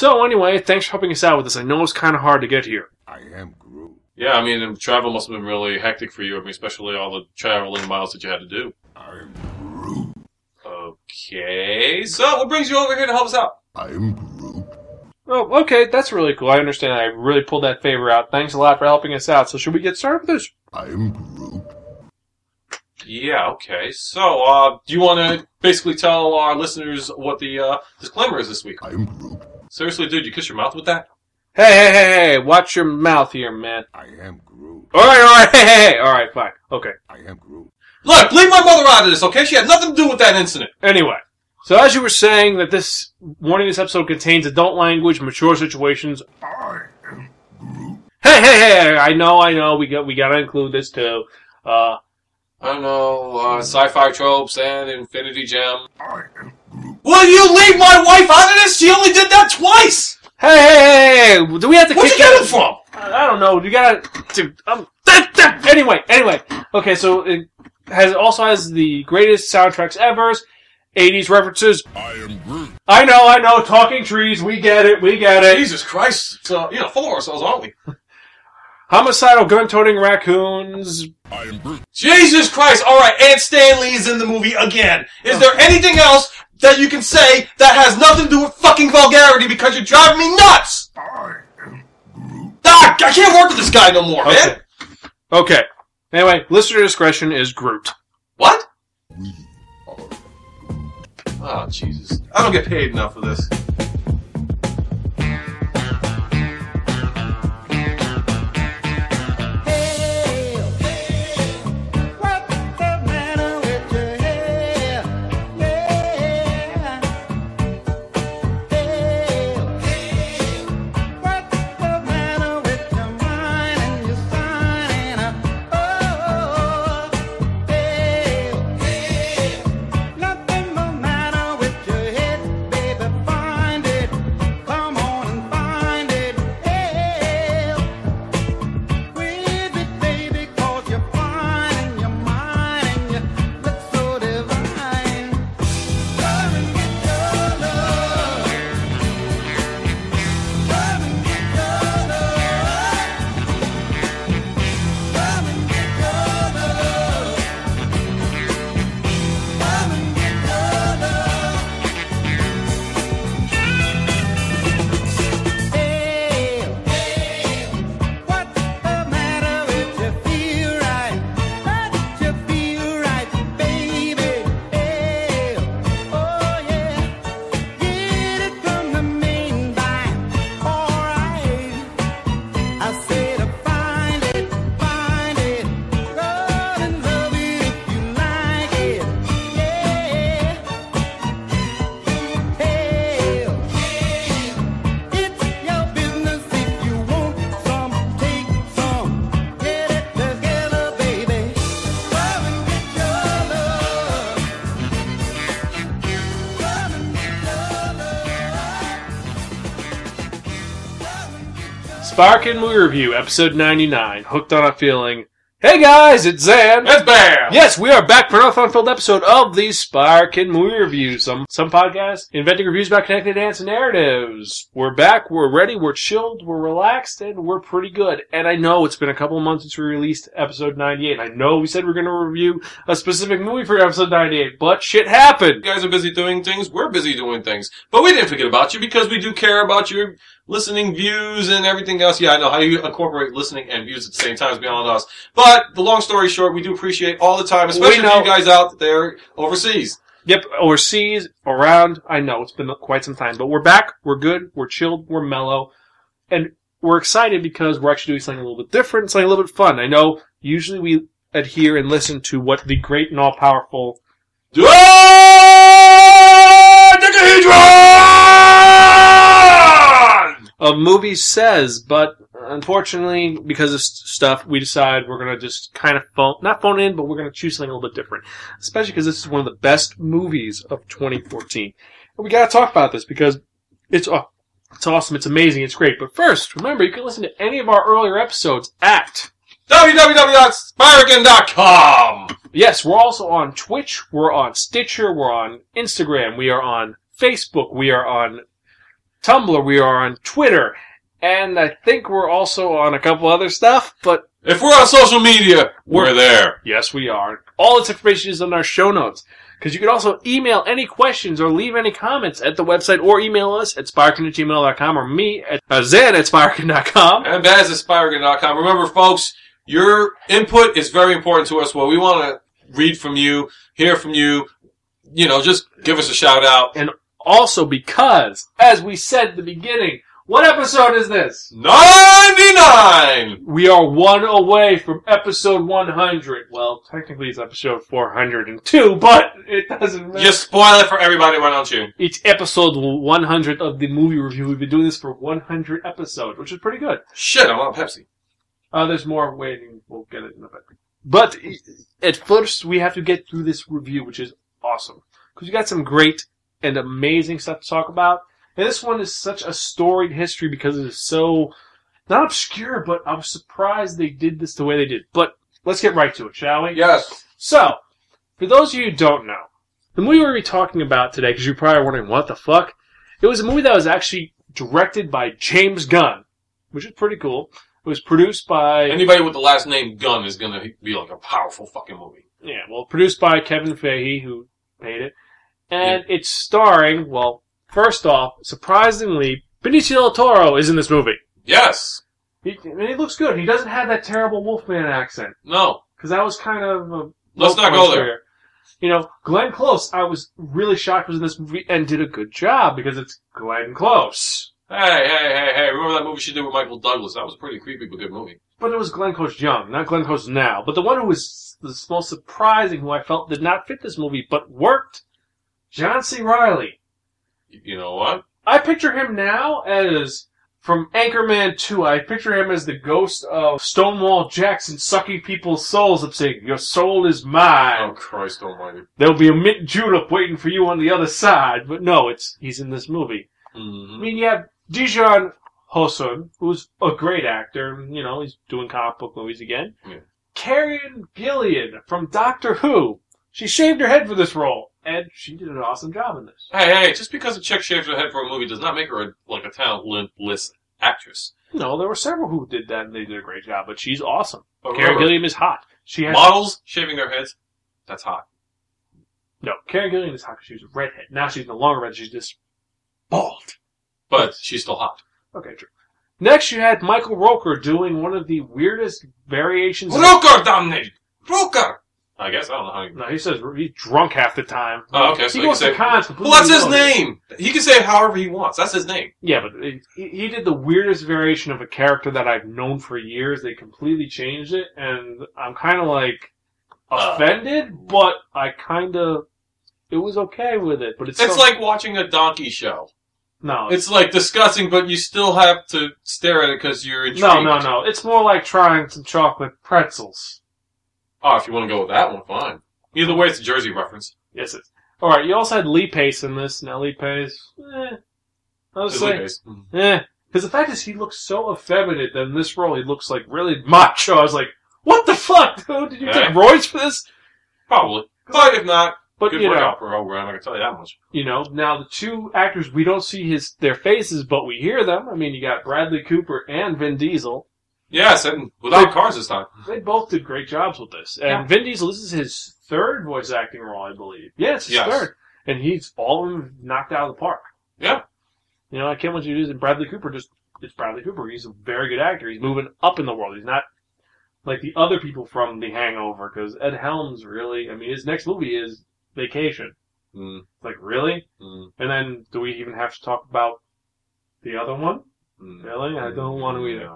So anyway, thanks for helping us out with this. I know it's kind of hard to get here. I am Groot. Yeah, I mean, travel must have been really hectic for you. I mean, especially all the traveling miles that you had to do. I am Groot. Okay, so what brings you over here to help us out? I am Groot. Oh, okay, that's really cool. I understand. I really pulled that favor out. Thanks a lot for helping us out. So should we get started with this? I am Groot. Yeah, okay. So, uh, do you want to basically tell our listeners what the uh, disclaimer is this week? I am Groot. Seriously, dude, you kiss your mouth with that? Hey, hey, hey, hey! Watch your mouth here, man. I am Groot. All right, all right, hey, hey, hey! All right, fine. Okay. I am Groot. Look, leave my mother out of this, okay? She had nothing to do with that incident. Anyway, so as you were saying, that this warning, this episode contains adult language, mature situations. I am Groot. Hey, hey, hey! I know, I know. We got, we got to include this too. Uh, I don't know, uh, sci-fi tropes and Infinity Gem. I am Groot. Will you leave my wife out of this? She only did that twice! hey, hey, hey, hey! Do we have to Where'd you kick get it from? I don't know. You gotta. To, um, that, that, anyway, anyway. Okay, so it has also has the greatest soundtracks ever. 80s references. I am Groot. I know, I know. Talking trees. We get it. We get it. Jesus Christ. So, you know, full of ourselves, aren't we? Homicidal gun-toting raccoons. I am Groot. Jesus Christ! Alright, and Stan Lee is in the movie again. Is there anything else that you can say that has nothing to do with fucking vulgarity because you're driving me nuts? I am Groot. Ah, I can't work with this guy no more, Okay. man. Okay. Anyway, listener discretion is Groot. What? We are Oh, Jesus. I don't get paid enough for this. Spark and Movie Review, episode 99. Hooked on a feeling. Hey guys, it's Zan. That's bad! Yes, we are back for another fun-filled episode of the Spark and Movie Review. Some some podcasts inventing reviews about connected dance narratives. We're back. We're ready. We're chilled. We're relaxed, and we're pretty good. And I know it's been a couple of months since we released episode 98. And I know we said we are going to review a specific movie for episode 98, but shit happened. You guys are busy doing things, we're busy doing things. But we didn't forget about you because we do care about your listening views and everything else. Yeah, I know how you incorporate listening and views at the same time is beyond us. But the long story short, we do appreciate all the time, especially know- you guys out there overseas. Yep, overseas, around. I know it's been quite some time, but we're back. We're good. We're chilled. We're mellow, and we're excited because we're actually doing something a little bit different, something a little bit fun. I know usually we adhere and listen to what the great and all powerful Dodecahedron! of movies says, but unfortunately, because of s- stuff, we decide we're gonna just kind of phone, not phone in, but we're gonna choose something a little bit different. Especially because this is one of the best movies of 2014. And we gotta talk about this because it's, uh, it's awesome, it's amazing, it's great. But first, remember, you can listen to any of our earlier episodes at www.spiragon.com. Yes, we're also on Twitch, we're on Stitcher, we're on Instagram, we are on Facebook, we are on Tumblr. We are on Twitter. And I think we're also on a couple other stuff, but If we're on social media, we're, We're- there. yes, we are. All this information is in our show notes. Because you can also email any questions or leave any comments at the website or email us at sparkin at gmail.com or me at uh, zen at sparkin.com. And Baz at Spiragon.com. Remember, folks, your input is very important to us. Well, we want to read from you, hear from you. You know, just give us a shout out. And also because, as we said at the beginning, what episode is this? 99! We are one away from episode 100. Well, technically it's episode 402, but it doesn't matter. Just spoil it for everybody, why don't you? It's episode 100 of the movie review. We've been doing this for 100 episodes, which is pretty good. Shit, I want Pepsi. Uh, there's more waiting. We'll get it in a bit. But at first, we have to get through this review, which is awesome. Because you got some great and amazing stuff to talk about. And this one is such a storied history because it is so, not obscure, but I was surprised they did this the way they did. But let's get right to it, shall we? Yes. So, for those of you who don't know, the movie we're going to be talking about today, because you're probably wondering, what the fuck? It was a movie that was actually directed by James Gunn, which is pretty cool. It was produced by Anybody with the last name Gunn is gonna be like a powerful fucking movie. yeah, well, produced by Kevin Feige, who made it, and it's starring. Well, first off, surprisingly, Benicio del Toro is in this movie. Yes. He, and he looks good. He doesn't have that terrible Wolfman accent No. because that was kind of. A Let's not go there. You know, Glenn Close, I was really shocked was in this movie and did a good job because it's Glenn Close. Hey, hey, hey, hey, remember that movie she did with Michael Douglas? That was pretty creepy but good movie. But it was Glenn Close young, not Glenn Close now. But the one who was the most surprising, who I felt did not fit this movie, but worked, John C. Reilly. You know what? I picture him now as from Anchorman 2. I picture him as the ghost of Stonewall Jackson sucking people's souls up saying, Your soul is mine. Oh. Christ almighty. There'll be a mint julep waiting for you on the other side. But no, it's he's in this movie. I hmm mean, you have Djimon Hounsou, who's a great actor. You know, he's doing comic book movies again. Yeah. Karen Gillan from Doctor Who. She shaved her head for this role, and she did an awesome job in this. Hey, hey, just because a chick shaves her head for a movie does not make her a, like a talentless actress. No, there were several who did that, and they did a great job. But she's awesome. But Karen remember, Gillan is hot. She has models shaving their heads, that's hot. no. Karen Gillan is hot because she was a redhead. Now she's no longer red. She's just bald. But she's still hot. Okay, true. Next, you had Michael Roker doing one of the weirdest variations. of- Broker, damnation! Broker! I guess, I don't know how you... No, he says he's drunk half the time. Oh, okay, so he you goes to cons. Well, that's his loaded. name! He can say it however he wants. That's his name. Yeah, but it, he he did the weirdest variation of a character that I've known for years. They completely changed it, and I'm kind of like Uh. offended, but I kind of it was okay with it. But it's It's so- like watching a donkey show. no, It's like disgusting, but you still have to stare at it because you're intrigued. no, no, no. It's more like trying some chocolate pretzels. Oh, if you want to go with that one, fine. Either way, it's a Jersey reference. Yes, it's all right. You also had Lee Pace in this. Now Lee Pace, eh, I was It's saying, Lee-Pace. eh, because the fact is he looks so effeminate that in this role he looks like really macho. I was like, what the fuck, dude? Did you take Eh? roids for this? Probably. But if not, But good you know, workout program, I can tell you that much. you know, now the two actors we don't see his their faces, but we hear them. I mean, you got Bradley Cooper and Vin Diesel. Yes, and without cars this time. They both did great jobs with this. And Yeah. Vin Diesel, this is his third voice acting role, I believe. Yeah, it's his Yes. third, and he's all of them knocked out of the park. Yeah. You know, I can't want you do this. And Bradley Cooper just it's Bradley Cooper. He's a very good actor. He's moving up in the world. He's not like the other people from The Hangover because Ed Helms really. I mean, his next movie is Vacation. Mm, Like really? mm, And then do we even have to talk about the other one? mm. Really? I don't want to either.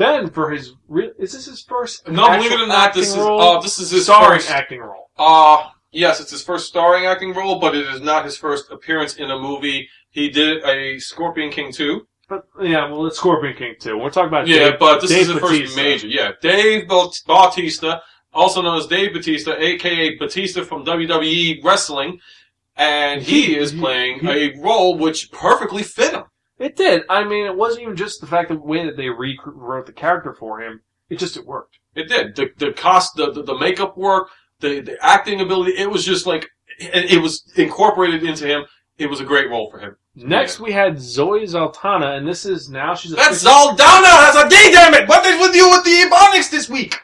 Then for his real, is this his first? No, believe it or not, this is role? uh, this is his starring first. acting role. Uh, yes, it's his first starring acting role, but it is not his first appearance in a movie. He did a Scorpion King 2. But yeah, well, it's Scorpion King too. We're talking about Yeah, Dave, but this Dave is his first major. Yeah, Dave Baut- Bautista, also known as Dave Batista, aka Batista from WWE Wrestling, and he, He- is playing he- a role which perfectly fit him. It did. I mean, it wasn't even just the fact that the way that they rewrote the character for him. It just it worked. It did. The the cost, the the, the makeup work, the the acting ability. It was just like it, it was incorporated into him. It was a great role for him. Next, Yeah. we had Zoe Zaltana, and this is now she's a That's Zaldana! That's a D, damn it! What is with you with the Ebonics this week?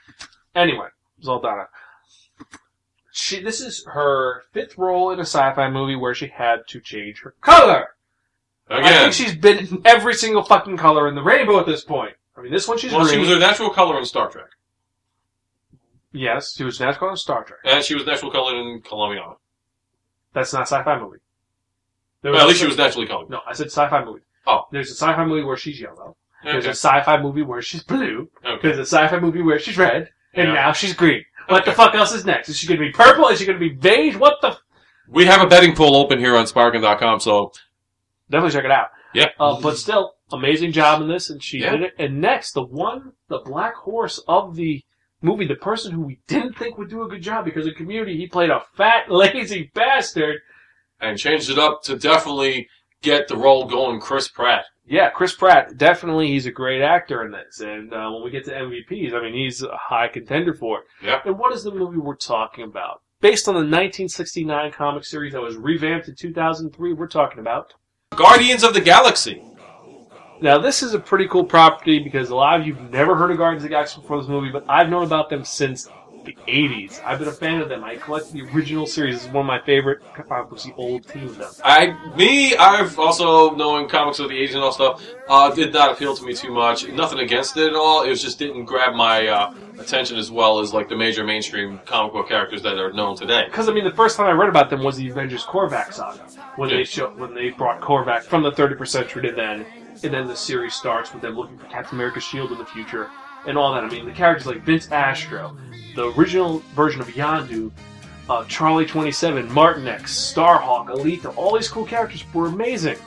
Anyway, Zaldana. She this is her fifth role in a sci-fi movie where she had to change her color. I think she's been in every single fucking color in the rainbow at this point. I mean, this one she's Well, green. she was her natural color in Star Trek. yes, she was natural in Star Trek. And she was natural color in Colombiana. That's not a sci-fi movie. There Well, at least she was naturally colored. No, I said sci-fi movie. Oh. There's a sci-fi movie where she's yellow. There's Okay. a sci-fi movie where she's blue. okay. There's a sci-fi movie where she's red. And Yeah. now she's green. What the fuck else is next? Is she gonna be purple? Is she gonna be beige? What the? F- We have a betting pool open here on Sparkin.com, so Definitely check it out. yeah. Uh, but still, amazing job in this, and she Yeah. did it. And next, the one, the black horse of the movie, the person who we didn't think would do a good job because of community, he played a fat, lazy bastard. and changed it up to definitely get the role going, Chris Pratt. Yeah, Chris Pratt, definitely he's a great actor in this. And uh, when we get to MVPs, I mean, he's a high contender for it. Yeah. And what is the movie we're talking about? Based on the 1969 comic series that was revamped in 2003, we're talking about. Guardians of the Galaxy. Now, this is a pretty cool property because a lot of you've never heard of Guardians of the Galaxy before this movie, but I've known about them since the 80s. I've been a fan of them. I collected the original series. This is one of my favorite comic books, the old team of them. I, me, I've also known comics of the '80s and all stuff. Uh, did not appeal to me too much. Nothing against it at all. It was just didn't grab my uh, attention as well as like the major mainstream comic book characters that are known today. Because I mean, the first time I read about them was the Avengers Korvac saga when they show when they brought Korvac from the 31st century to then, and then the series starts with them looking for Captain America's shield in the future and all that. I mean, the characters like Vance Astro, the original version of Yondu, uh, Charlie 27, Martinex, Starhawk, Aleta, all these cool characters were amazing.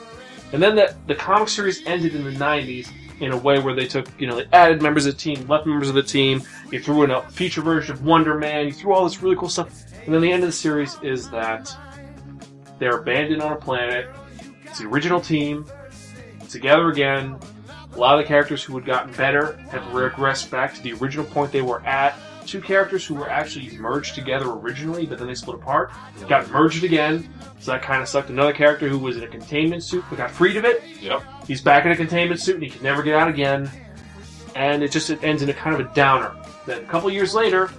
And then the the comic series ended in the 90s in a way where they took, you know, they added members of the team, left members of the team, you threw in a feature version of Wonder Man, you threw all this really cool stuff. And then the end of the series is that they're abandoned on a planet. It's the original team together again. A lot of the characters who had gotten better have regressed back to the original point they were at. Two characters who were actually merged together originally, but then they split apart, got merged again. So that kind of sucked. Another character who was in a containment suit but got freed of it. Yep. He's back in a containment suit and he can never get out again. And it just it ends in a kind of a downer. Then a couple years later,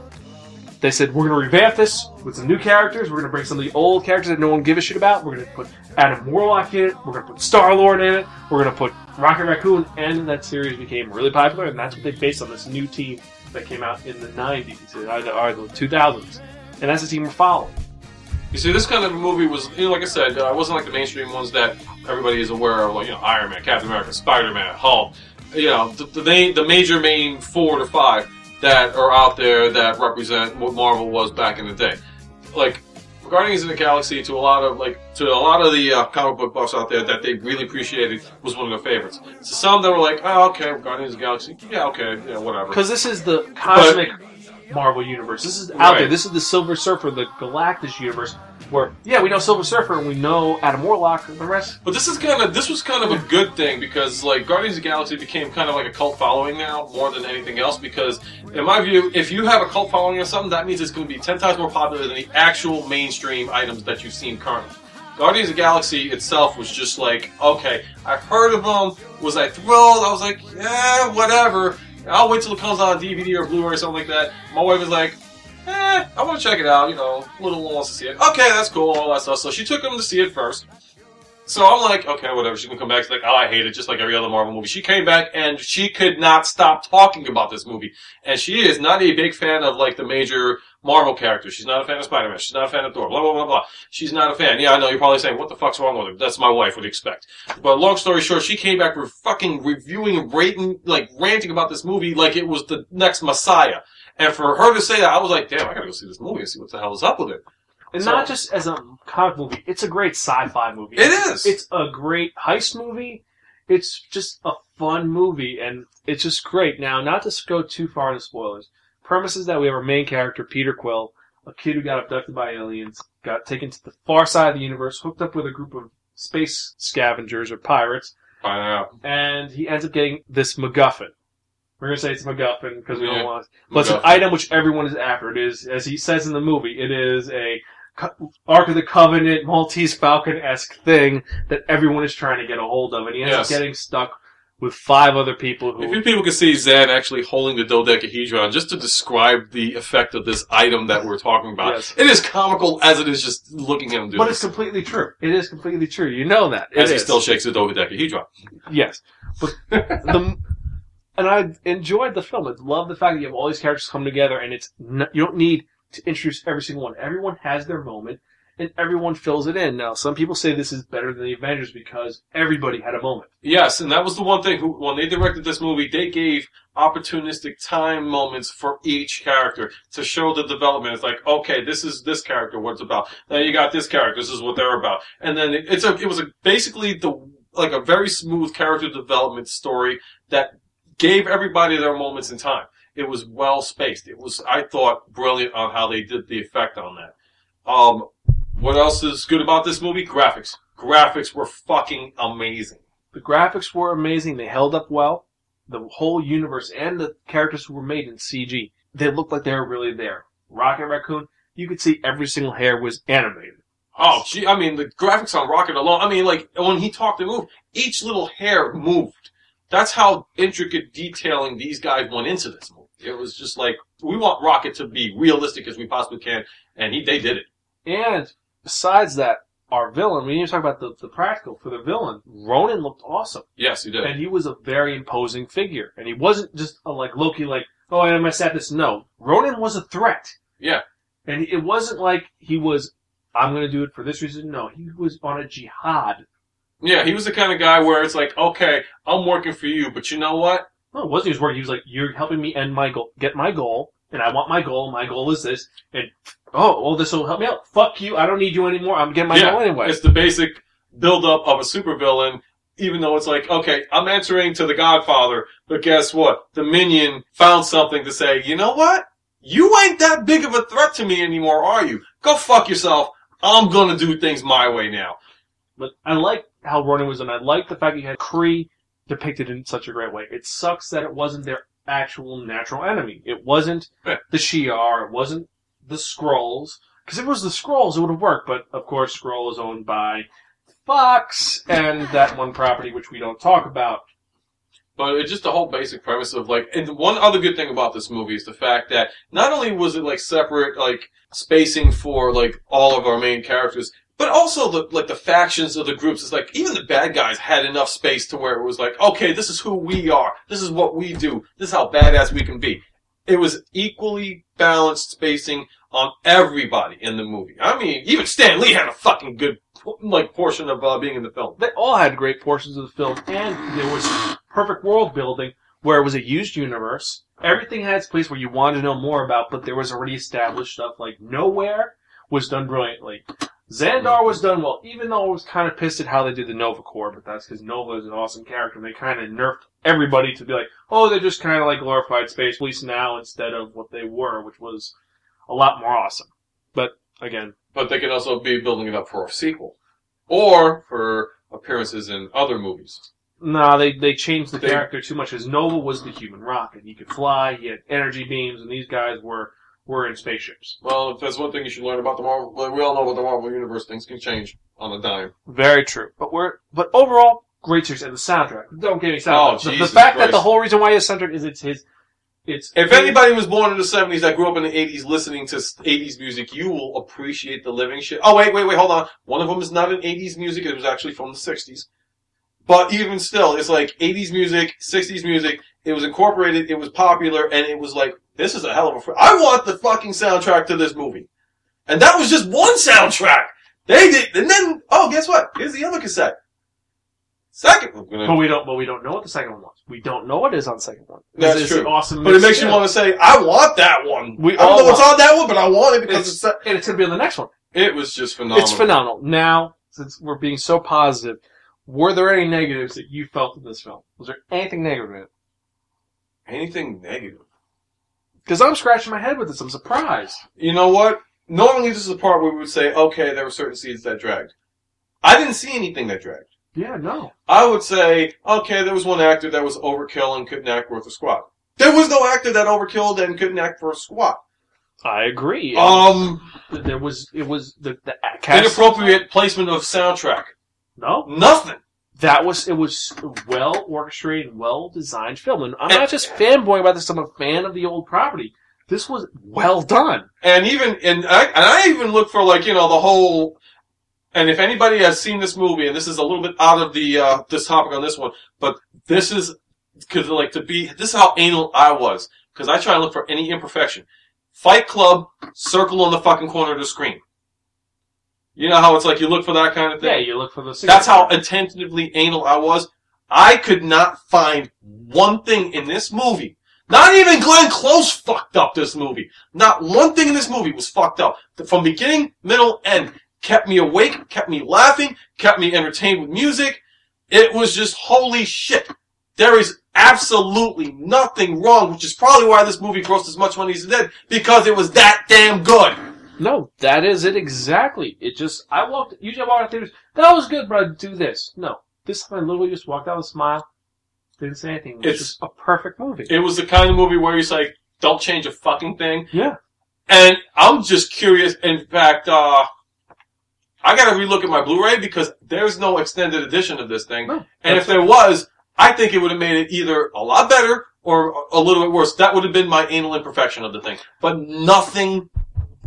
they said we're going to revamp this with some new characters. We're going to bring some of the old characters that no one give a shit about. We're going to put Adam Warlock in it. We're going to put Star Lord in it. We're going to put Rocket Raccoon, and that series became really popular. And that's what they based on this new team that came out in the '90s or the, or the 2000s. And that's the team we're following. You see, this kind of movie was, you know, like I said, uh, it wasn't like the mainstream ones that everybody is aware of, like you know, Iron Man, Captain America, Spider Man, Hulk. You know, the the, the major main four to five that are out there that represent what Marvel was back in the day. Like Guardians of the Galaxy, to a lot of like to a lot of the uh, comic book buffs out there, that they really appreciated was one of their favorites. So some that were like, oh, okay, Guardians of the Galaxy, yeah, okay, yeah, whatever. Because this is the cosmic Marvel universe. This is out Right. there. This is the Silver Surfer, the Galactus universe, where yeah, we know Silver Surfer and we know Adam Warlock. and The rest, But this is kind of this was kind of a good thing because like Guardians of the Galaxy became kind of like a cult following now more than anything else because in my view if you have a cult following or something that means it's going to be 10 times more popular than the actual mainstream items that you've seen currently. Guardians of the Galaxy itself was just like okay I've heard of them was I thrilled I was like yeah whatever I'll wait till it comes out on DVD or Blu-ray or something like that my wife was like eh, I want to check it out. You know, little one wants to see it. Okay, that's cool, all that stuff. So she took him to see it first. So I'm like, okay, whatever. She can come back. She's like, oh, I hate it, just like every other Marvel movie. She came back and she could not stop talking about this movie. And she is not a big fan of like the major Marvel characters. She's not a fan of Spider-Man. She's not a fan of Thor. Blah blah blah blah. She's not a fan. Yeah, I know. You're probably saying, what the fuck's wrong with her? That's my wife. Would expect. But long story short, she came back with fucking reviewing, rating, like ranting about this movie like it was the next Messiah. And for her to say that, I was like, damn, I gotta go see this movie and see what the hell is up with it. and So- not just as a comic movie. It's a great sci-fi movie. It is. It's a great heist movie. It's just a fun movie, and it's just great. Now, not to go too far into spoilers. Premise is that we have our main character, Peter Quill, a kid who got abducted by aliens, got taken to the far side of the universe, hooked up with a group of space scavengers or pirates, Find out. and he ends up getting this MacGuffin. We're gonna say it's a MacGuffin because we Yeah. don't want. But it's an MacGuffin. item which everyone is after. It is, as he says in the movie, it is a Co- Ark of the Covenant, Maltese Falcon esque thing that everyone is trying to get a hold of, and he ends Yes. up getting stuck with five other people who. If you people could see Zan actually holding the dodecahedron just to describe the effect of this item that we're talking about, Yes. it is comical as it is just looking at him do but this. it's completely true. It is completely true. You know that. It as he is. still shakes the dodecahedron. Yes, but the and I enjoyed the film. I love the fact that you have all these characters come together, and it's you don't need to introduce every single one. Everyone has their moment, and everyone fills it in. Now, some people say this is better than the Avengers because everybody had a moment. Yes, and that was the one thing. Who, when they directed this movie, they gave opportunistic time moments for each character to show the development. It's like, okay, this is this character, what it's about. Now you got this character, this is what they're about. And then it, it's a, it was a, basically the like a very smooth character development story that gave everybody their moments in time. It was well spaced. It was, I thought, brilliant on how they did the effect on that. Um, what else is good about this movie? Graphics. Graphics were fucking amazing. The graphics were amazing. They held up well. The whole universe and the characters who were made in CG, they looked like they were really there. Rocket Raccoon, you could see every single hair was animated. Oh, gee, I mean, the graphics on Rocket alone, I mean, like, when he talked and moved, each little hair moved. That's how intricate detailing these guys went into this movie. It was just like, we want Rocket to be realistic as we possibly can, and he, they did it. And besides that, our villain, we need to talk about the, the practical for the villain. Ronan looked awesome. Yes, he did. And he was a very imposing figure. And he wasn't just a, like Loki, like, oh, I'm gonna this. No. Ronan was a threat. Yeah. And it wasn't like he was, I'm gonna do it for this reason. No, he was on a jihad. Yeah, he was the kind of guy where it's like, okay, I'm working for you, but you know what? No, it wasn't he was working. He was like, you're helping me end my goal, get my goal, and I want my goal. My goal is this. And, oh, well, this will help me out. Fuck you. I don't need you anymore. I'm getting my yeah, goal anyway. it's the basic build-up of a supervillain, even though it's like, okay, I'm answering to the Godfather, but guess what? The minion found something to say, you know what? You ain't that big of a threat to me anymore, are you? Go fuck yourself. I'm gonna do things my way now. But I like how Ronan was, and I like the fact that you had Kree depicted in such a great way. It sucks that it wasn't their actual natural enemy. It wasn't Yeah. the Shi'ar. It wasn't the Skrulls. Because if it was the Skrulls, it would have worked. But of course, Skrull is owned by Fox and that one property which we don't talk about. But it's just the whole basic premise of like, and one other good thing about this movie is the fact that not only was it like separate, like spacing for like all of our main characters, but also the like the factions of the groups. is like even the bad guys had enough space to where it was like, okay, this is who we are. This is what we do. This is how badass we can be. It was equally balanced spacing on everybody in the movie. I mean, even Stan Lee had a fucking good like portion of uh, being in the film. They all had great portions of the film, and there was perfect world building where it was a used universe. Everything had its place where you wanted to know more about, but there was already established stuff. Like Nowhere was done brilliantly. Xandar was done well, even though I was kind of pissed at how they did the Nova Corps, but that's because Nova is an awesome character, and they kind of nerfed everybody to be like, oh, they're just kind of like glorified space police now instead of what they were, which was a lot more awesome. But again, but they could also be building it up for a sequel or for appearances in other movies. No, they they changed the They- character too much. As Nova was the human rocket. He could fly. He had energy beams, and these guys were were in spaceships. Well, if there's one thing you should learn about the Marvel, like, we all know about the Marvel Universe, things can change on a dime. Very true. But we're but overall great series and the soundtrack. Don't get me started. Oh, the, the Jesus fact that Christ. the whole reason why his soundtrack is it's his. It's If anybody was born in the 70s that grew up in the 80s listening to 80s music, you will appreciate the living shit. Oh, wait, wait, wait, hold on. One of them is not an 80s music, it was actually from the 60s. But even still, it's like 80s music, 60s music, it was incorporated, it was popular, and it was like, this is a hell of a, fr- I want the fucking soundtrack to this movie. And that was just one soundtrack! They did, and then, oh, guess what? Here's the other cassette. Second, but we don't but we don't know what the second one was. We don't know what is on the second one. That's true. Awesome. but it makes you want to say, I want that one. We I don't know what's on that one, but I want it because It's, it's, and it's gonna be on the next one. it was just phenomenal. It's phenomenal. Now, since we're being so positive, were there any negatives that you felt in this film? Was there anything negative in it? Anything negative? Because I'm scratching my head with this. I'm surprised. You know what? Normally this is the part where we would say, okay, there were certain scenes that dragged. I didn't see anything that dragged. Yeah, no. I would say, okay, there was one actor that was overkill and couldn't act worth a squat. There was no actor that overkilled and couldn't act for a squat. I agree. Um, there was it was the the cast. inappropriate placement of soundtrack. No, Nothing. That was it was well orchestrated, well designed film, and I'm And- not just fanboy about this. I'm a fan of the old property. This was well done. And even and I, and I even look for like you know the whole. And if anybody has seen this movie, and this is a little bit out of the uh, this topic on this one, but this is because like to be this is how anal I was because I try to look for any imperfection. Fight Club, circle on the fucking corner of the screen. You know how it's like you look for that kind of thing. Yeah, you look for the. That's how attentively anal I was. I could not find one thing in this movie. Not even Glenn Close fucked up this movie. Not one thing in this movie was fucked up. From beginning, middle, end. Kept me awake, kept me laughing, kept me entertained with music. It was just holy shit. There is absolutely nothing wrong, which is probably why this movie grossed as much money as it did, because it was that damn good. No, that is it exactly. It just I walked. Usually I walk out theaters. That was good, but I'd do this. No, this time I literally just walked out with a smile. Didn't say anything. It was It's- just a perfect movie. It was the kind of movie where he's like, don't change a fucking thing. yeah. And I'm just curious. In fact, uh, I gotta relook at my Blu-ray because there's no extended edition of this thing. No. and if there was, I think it would have made it either a lot better or a little bit worse. That would have been my anal imperfection of the thing. But nothing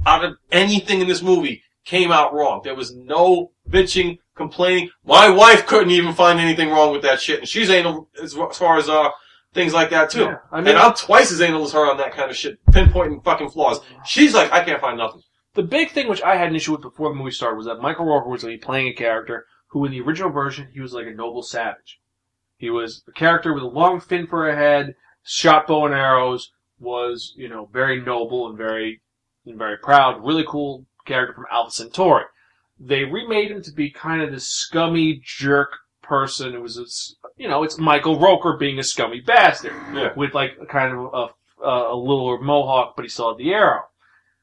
out of anything in this movie came out wrong. There was no bitching, complaining. My wife couldn't even find anything wrong with that shit, and she's anal as as far as uh things like that too. Yeah, I mean- and I'm twice as anal as her on that kind of shit, pinpointing fucking flaws. She's like, I can't find nothing. The big thing which I had an issue with before the movie started was that Michael Rooker was going to be playing a character who, in the original version, he was like a noble savage. He was a character with a long fin for a head, shot bow and arrows, was you know very noble and very and very proud. Really cool character from Alpha Centauri. They remade him to be kind of this scummy jerk person. It was this, you know, it's Michael Roker being a scummy bastard Yeah. with like a kind of a, a, a little mohawk, but he still had the arrow.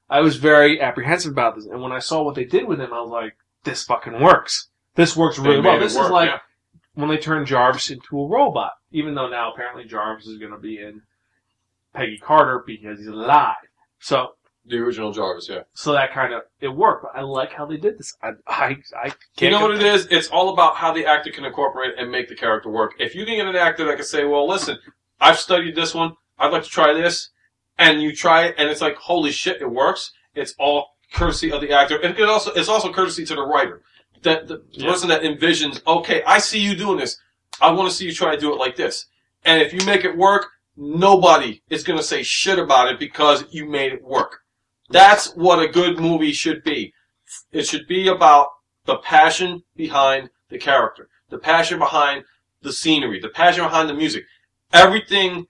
I was very apprehensive about this, and when I saw what they did with him, I was like, "This fucking works. This works really well." This work, is like yeah. when they turned Jarvis into a robot. Even though now apparently Jarvis is going to be in Peggy Carter because he's alive. So, the original Jarvis. Yeah. so that kind of it worked. But I like how they did this. I, I, I can't. You know what it is? It's all about how the actor can incorporate and make the character work. If you can get an actor that can say, well, listen, I've studied this one, I'd like to try this, and you try it, and it's like, holy shit, it works, it's all courtesy of the actor. And it also, it's also courtesy to the writer. That the Yeah. person that envisions, okay, I see you doing this, I want to see you try to do it like this. And if you make it work, nobody is going to say shit about it because you made it work. That's what a good movie should be. It should be about the passion behind the character, the passion behind the scenery, the passion behind the music. Everything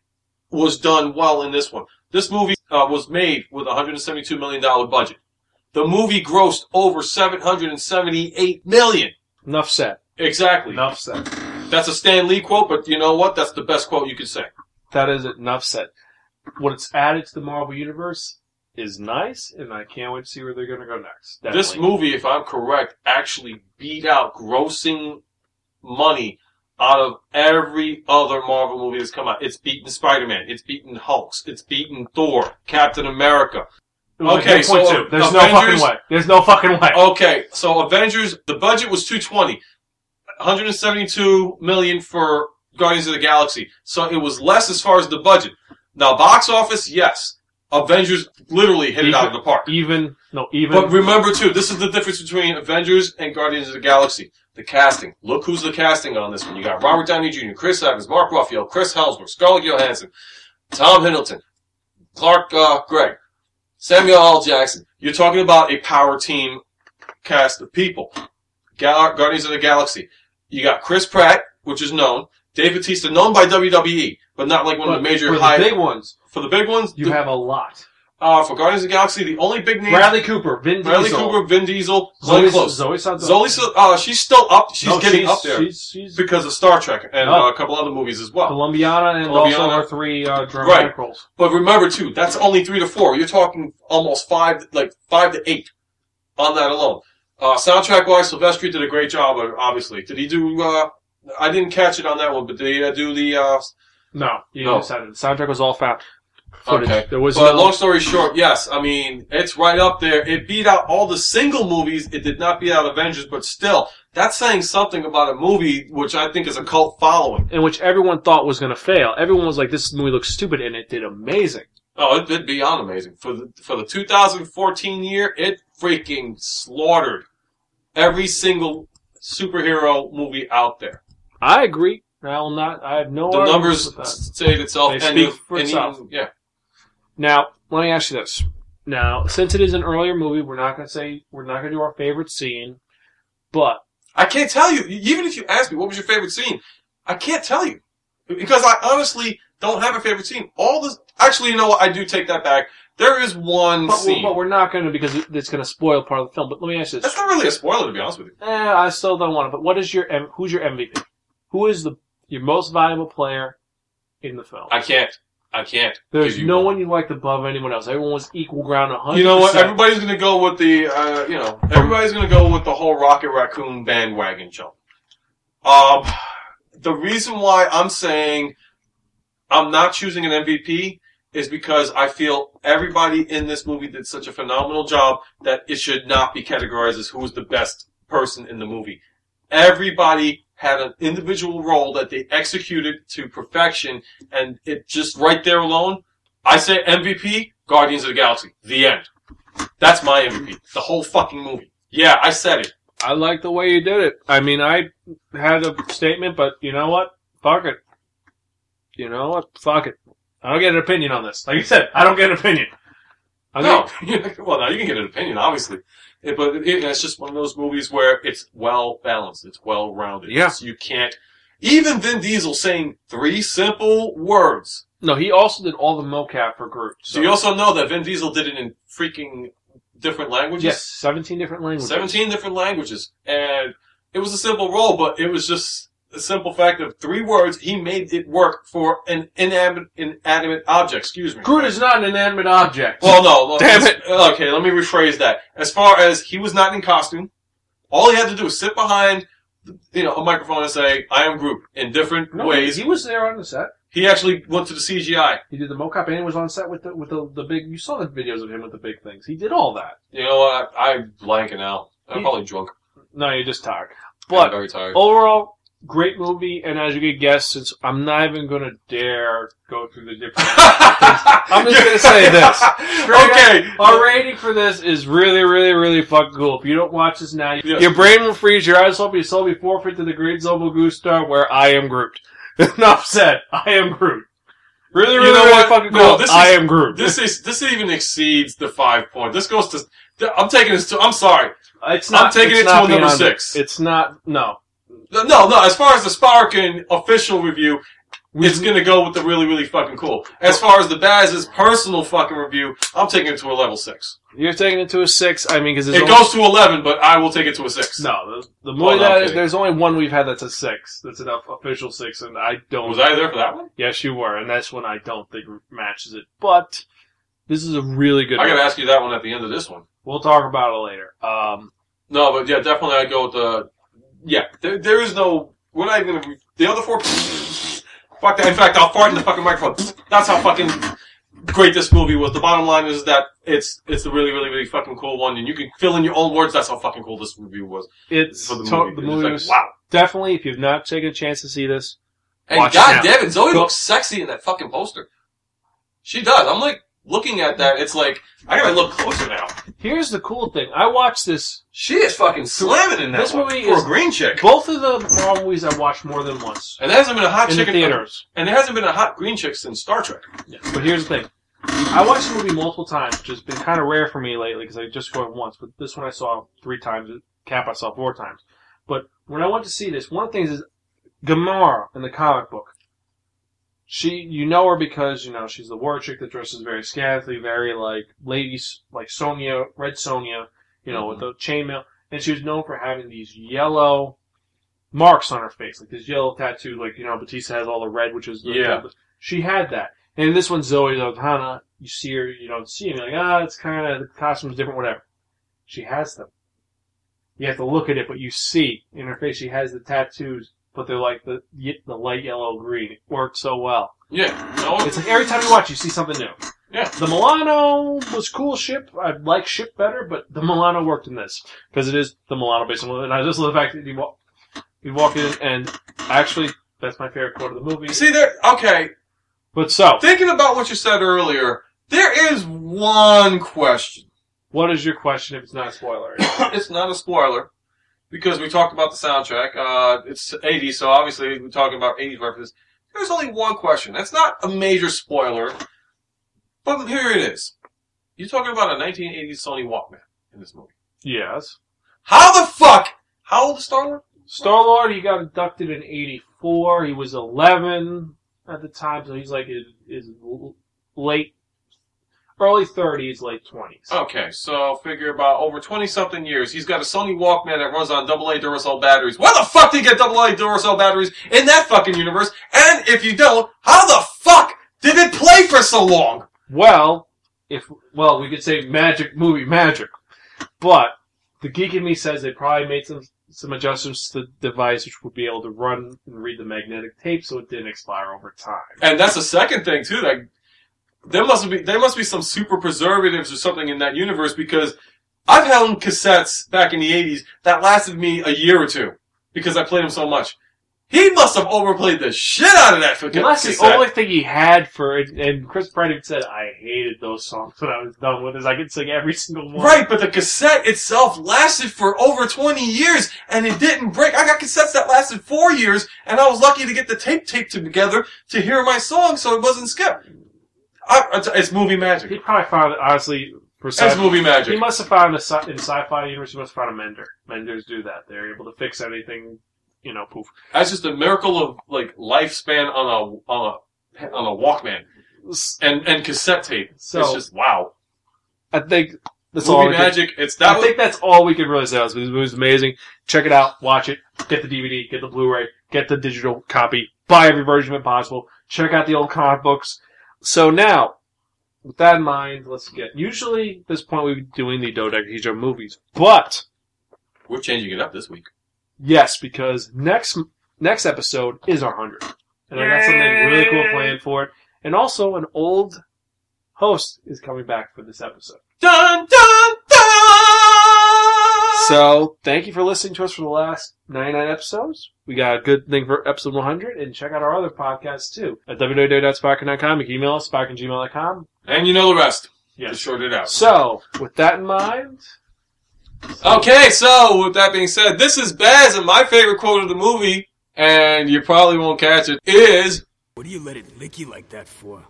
was done well in this one. This movie uh, was made with a $172 million budget. The movie grossed over 778 million. Enough said. Exactly. Enough said. That's a Stan Lee quote, but you know what? That's the best quote you could say. That is it. Enough said. What it's added to the Marvel universe is nice, and I can't wait to see where they're going to go next. This movie, if I'm correct, actually beat out grossing money out of every other Marvel movie that's come out. It's beaten Spider-Man. It's beaten Hulks. It's beaten Thor, Captain America. Like Okay, 1.2. so There's no fucking way. There's no fucking way. Okay, so Avengers, the budget was 220. 172 million for Guardians of the Galaxy. So it was less as far as the budget. Now, box office, yes. Avengers literally hit it out of the park. Even no, even But remember too, this is the difference between Avengers and Guardians of the Galaxy. The casting. Look who's the casting on this one. You got Robert Downey Jr., Chris Evans, Mark Ruffalo, Chris Hemsworth, Scarlett Johansson, Tom Hiddleston, Clark uh, Gregg, Samuel L. Jackson. You're talking about a power team cast of people. Gal- Guardians of the Galaxy. You got Chris Pratt, which is known. Dave Bautista, known by WWE, but not like one but of the major for high. the big ones, for the big ones, you the- have a lot. uh, for Guardians of the Galaxy, the only big name Bradley Cooper, Vin Bradley Diesel, Cooper, Vin Diesel, Zoe Zoe Close. Zoe Saldana. Zoe, uh, she's still up. She's No, getting she's, up there She's, she's because of Star Trek and Oh. uh, a couple other movies as well. Colombiana and also Colombiana. our three uh, dramatic Right. roles. But remember too, that's only three to four. You're talking almost five, like five to eight on that alone. Uh, soundtrack wise, Silvestri did a great job. uh, Obviously, did he do? Uh, I didn't catch it on that one, but did he uh, do the? Uh, No, you No. decided the soundtrack was all found. footage. Okay. There was But no, long story short, yes, I mean, it's right up there. It beat out all the single movies. It did not beat out Avengers, but still, that's saying something about a movie which I think is a cult following. in which everyone thought was going to fail. Everyone was like, "This movie looks stupid," and it did amazing. Oh, it did beyond amazing. For the, for the 2014 year, it freaking slaughtered every single superhero movie out there. I agree. I will not. I have no. The numbers that. say it itself. They and speak for and itself. even- yeah. Now, let me ask you this. Now, since it is an earlier movie, we're not going to say we're not going to do our favorite scene, but I can't tell you. Even if you ask me, what was your favorite scene? I can't tell you. Because I honestly don't have a favorite scene. All this, actually, you know what? I do take that back. There is one but, scene. but we're not going to because it's going to spoil part of the film. But let me ask you this. That's not really a spoiler, to be honest with you. Eh, I still don't want it. But what is your who's your MVP? Who is the your most valuable player in the film? I can't. I can't. There's no one you liked above anyone else. Everyone was equal ground. 100. You know what? Everybody's gonna go with the, uh, you know, everybody's gonna go with the whole Rocket Raccoon bandwagon jump. Um, the reason why I'm saying I'm not choosing an MVP is because I feel everybody in this movie did such a phenomenal job that it should not be categorized as who was the best person in the movie. Everybody had an individual role that they executed to perfection, and it just right there alone, I say MVP, Guardians of the Galaxy. The end. That's my MVP. The whole fucking movie. Yeah, I said it. I like the way you did it. I mean, I had a statement, but you know what? Fuck it. You know what? Fuck it. I don't get an opinion on this. Like you said, I don't get an opinion. I No, well, now you can get an opinion, obviously, It- but it, it's just one of those movies where it's well balanced, it's well rounded. Yeah. you can't. Even Vin Diesel saying three simple words. no. He also did all the mocap for Groot. So you also know that Vin Diesel did it in freaking different languages. yes, seventeen different languages. 17 different languages. And it was a simple role, but it was just a simple fact of three words. He made it work for an inanimate, inanimate object. Excuse me. Groot is not an inanimate object. Well, no. Damn it. Okay, let me rephrase that. As far as he was not in costume, all he had to do was sit behind, you know, a microphone and say, "I am Groot" in different no, ways. he was there on the set. He actually went to the CGI. He did the mocap and he was on set with the with the, the big. You saw the videos of him with the big things. He did all that. You know what? I, I'm blanking out. I'm He- probably drunk. No, you're just tired. I'm But very tired. overall, great movie. And as you could guess, since I'm not even going to dare go through the different. I'm just gonna say this. Okay. Our rating for this is really, really, really fucking cool. If you don't watch this now, Yeah. your brain will freeze. Your eyes will be so be forfeit to the great Zobo Gusto, where I am Groot. Enough said. I am Groot. Really, really, You know really what? fucking No, cool. this I is- am Groot. This is this even exceeds the five point. This goes to. I'm taking this to. I'm sorry. it's not. I'm taking it's it to number beyond six. It's not. No. No, no. As far as the Sparkin official review, it's gonna go with the really, really fucking cool. As far as the Baz's personal fucking review, I'm taking it to a level six. You're taking it to a six. I mean, because It goes to eleven, but I will take it to a six. No, the, the Oh, no, I'm that there's only one we've had that's a six. That's an official six, and I don't. Was I there for that one? Yes, you were, and that's one I don't think matches it. But this is a really good. I gotta ask you that one at the end of this one. We'll talk about it later. Um, No, but yeah, definitely I go with the. Yeah, there, there is no. We're not even gonna. The other four. Fuck that. In fact, I'll fart in the fucking microphone. That's how fucking great this movie was. The bottom line is that it's it's a really, really, really fucking cool one, and you can fill in your own words. That's how fucking cool this review was it's for the to- movie. the movie like, was wow. definitely. If you've not taken a chance to see this, And Watch god it now. damn it, Zoe looks sexy in that fucking poster. She does. I'm like looking at that. It's like I gotta look closer now. here's the cool thing. I watched this. She is fucking slamming in that This one movie for is- a green chick. Both of the Marvel movies I watched more than once And there hasn't been a hot in the chick theaters. and there hasn't been a hot green chick since Star Trek. But here's the thing. I watched the movie multiple times, which has been kind of rare for me lately because I just saw it once. But this one I saw three times. Cap I saw four times. But when I went to see this, one of the things is Gamora in the comic book. She, you know her because you know she's the war chick that dresses very scantily, very like ladies, like Sonya, Red Sonja, you know, with the chainmail, and she was known for having these yellow marks on her face, like this yellow tattoo, like you know Batista has all the red, which is the, Yeah. she had that. And in this one, Zoe Saldana, you see her, you don't see her, you're like, ah, it's kind of, the costume's different, whatever. She has them. You have to look at it, but you see in her face, she has the tattoos but they're like the the light yellow green. It worked so well. Yeah. No, It's like every time you watch, you see something new. Yeah. The Milano was cool ship. I like ship better, but the Milano worked in this because it is the Milano based on. And I just love the fact that you walk, you walk in, and actually, that's my favorite quote of the movie. See there. Okay. But so, Thinking about what you said earlier, there is one question. what is your question if it's not a spoiler? it's not a spoiler because we talked about the soundtrack. Uh, it's 80s, so obviously we're talking about 80s references. There's only one question. That's not a major spoiler, but here it is. You're talking about a 1980s Sony Walkman in this movie. yes. How the fuck? How old is Star Lord? Star Lord, he got inducted in '84. He was 11 at the time, so he's like his, his late, early 30s, late 20s. Okay, so figure about over 20 something years. He's got a Sony Walkman that runs on AA Duracell batteries. Where the fuck did he get AA Duracell batteries in that fucking universe? And if you don't, how the fuck did it play for so long? Well, if well, we could say magic movie magic, but the geek in me says they probably made some some adjustments to the device, which would be able to run and read the magnetic tape, so it didn't expire over time. And that's the second thing too. That there must be there must be some super preservatives or something in that universe because I've held cassettes back in the '80s that lasted me a year or two because I played them so much. He must have overplayed the shit out of that for Well, that's the only thing he had for it. And Chris Pratt even said, "I hated those songs when I was done with it. I could sing every single one." Right, but the cassette itself lasted for over 20 years and it didn't break. I got cassettes that lasted four years and I was lucky to get the tape taped together to hear my song so it wasn't skipped. I, it's, movie He probably found honestly for It's sci- movie magic. He must have found a sci- in sci-fi universe. He must have found a mender. Menders do that. They're able to fix anything. You know, poof. That's just a miracle of like lifespan on a, on a, on a Walkman and, and cassette tape. So- it's just wow. I think that's all. movie we can- magic. It's that I think that's all we can really say. This movie was amazing. Check it out. Watch it. Get the DVD. Get the Blu-ray. Get the digital copy. Buy every version of it possible. Check out the old comic books. So now, with that in mind, let's get. Usually, at this point, we'd be doing the Dodecahedron movies, but we're changing it up this week. yes, because next next episode is our hundred, and I got something really cool planned for it. And also, an old host is coming back for this episode. Dun, dun, dun! So, thank you for listening to us for the last 99 episodes. We got a good thing for episode 100, and check out our other podcasts too. At www.sparkin.com. You can email us, sparkinggmail.com. and you know the rest. Yes. Just short it out. So, with that in mind, Okay, so with that being said, this is Baz, and my favorite quote of the movie, and you probably won't catch it, is What do you let it lick you like that for?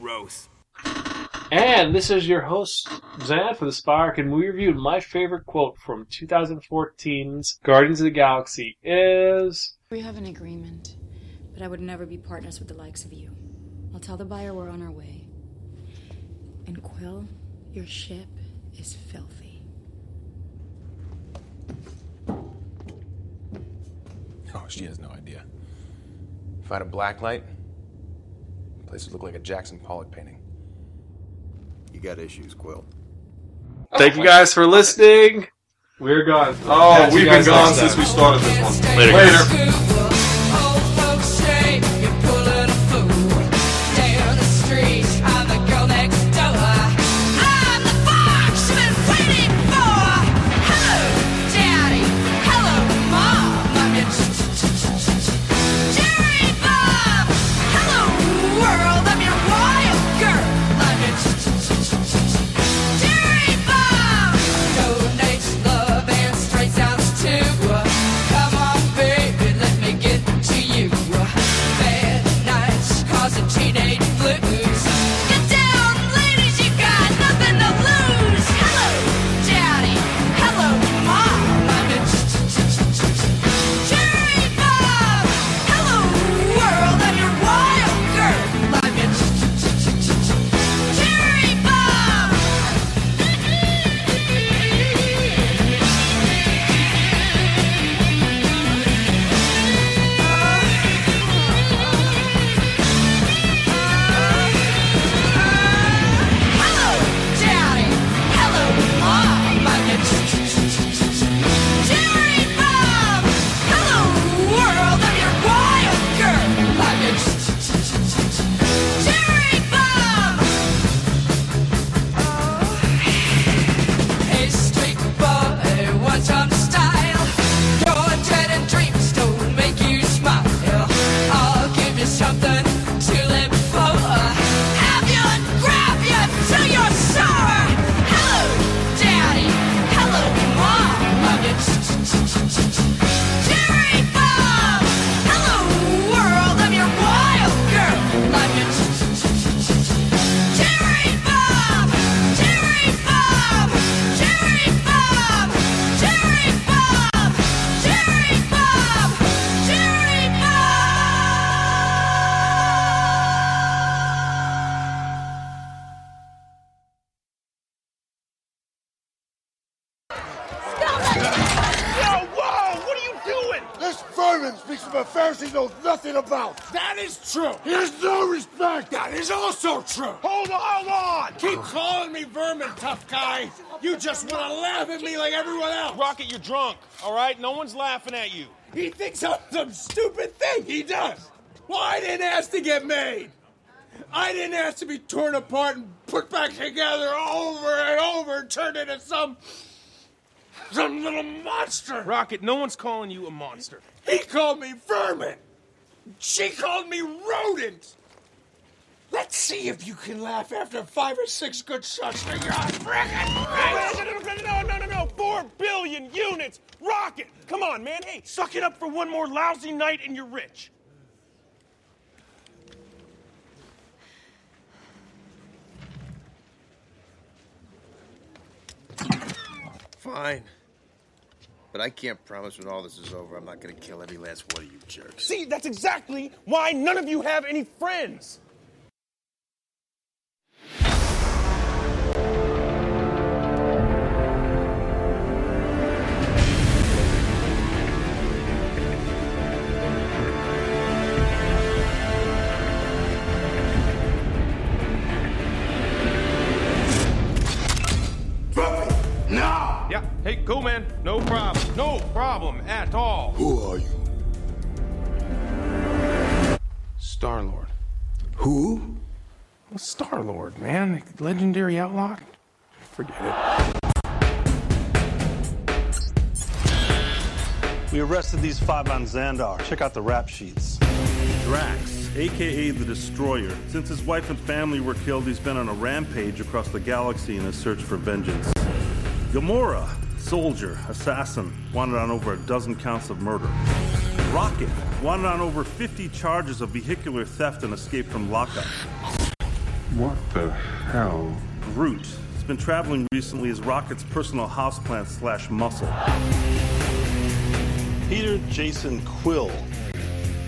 Gross. And this is your host, Zan, for the Spark, and we reviewed my favorite quote from 2014's Guardians of the Galaxy is, We have an agreement, but I would never be partners with the likes of you. I'll tell the buyer we're on our way. And Quill, your ship is filthy. Oh, she has no idea. If I had a black light, the place would look like a Jackson Pollock painting. You got issues, Quill. thank you guys for listening. We're gone. Oh, Catch you we've been guys gone next since time. we started this one. Later, guys. Later. True. Hold on, hold on. Keep calling me vermin, tough guy. You just want to laugh at me like everyone else. Rocket, you're drunk, all right? No one's laughing at you. He thinks I'm some stupid thing. He does. Well, I didn't ask to get made. I didn't ask to be torn apart and put back together over and over and turned into some. some little monster. Rocket, no one's calling you a monster. He called me vermin. She called me rodent. Let's see if you can laugh after five or six good shots to your frickin' No, no, no, no, no, no, no. Four billion units. Rocket, come on, man. Hey, suck it up for one more lousy night and you're rich. Fine. But I can't promise when all this is over, I'm not gonna kill every last one of you jerks. See, that's exactly why none of you have any friends. Problem. At all. Who are you? Star Lord. Who? Star Lord, man. Legendary outlaw. Forget it. We arrested these five on Xandar. Check out the rap sheets. Drax, aka the Destroyer. Since his wife and family were killed, he's been on a rampage across the galaxy in his search for vengeance. Gamora, soldier, assassin, wanted on over a dozen counts of murder. Rocket, wanted on over 50 charges of vehicular theft and escape from lockup. What the hell? Groot has been traveling recently as Rocket's personal houseplant slash muscle. Peter Jason Quill.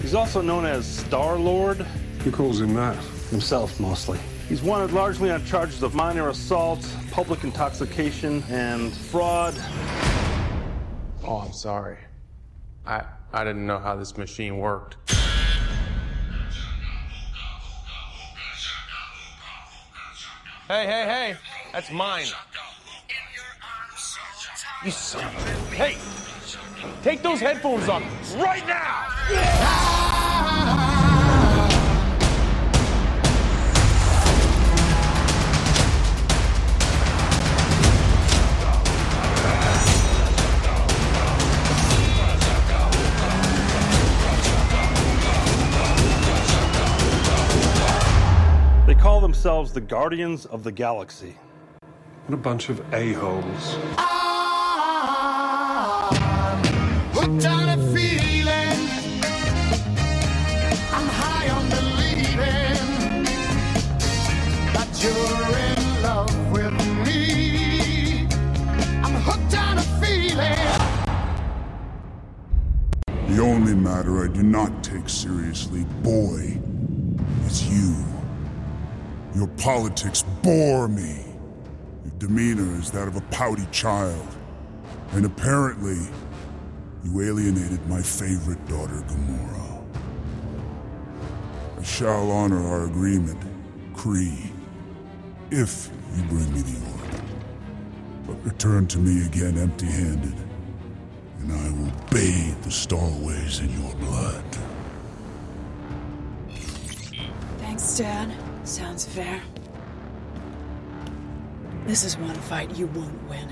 He's also known as Star Lord. Who calls him that? Himself, mostly. He's wanted largely on charges of minor assault, public intoxication, and fraud. Oh, I'm sorry. I I didn't know how this machine worked. Hey, hey, hey! That's mine. You son of a... Hey! Take those headphones off right now! Themselves the Guardians of the Galaxy. What a bunch of a-holes. Hooked on a feeling. I'm high on believing that you're in love with me. I'm hooked on a feeling. The only matter I do not take seriously, boy, is you. Your politics bore me. Your demeanor is that of a pouty child. And apparently, you alienated my favorite daughter, Gamora. I shall honor our agreement, Kree, if you bring me the orb. But return to me again empty handed, and I will bathe the Starways in your blood. Thanks, Dad. Sounds fair. This is one fight you won't win.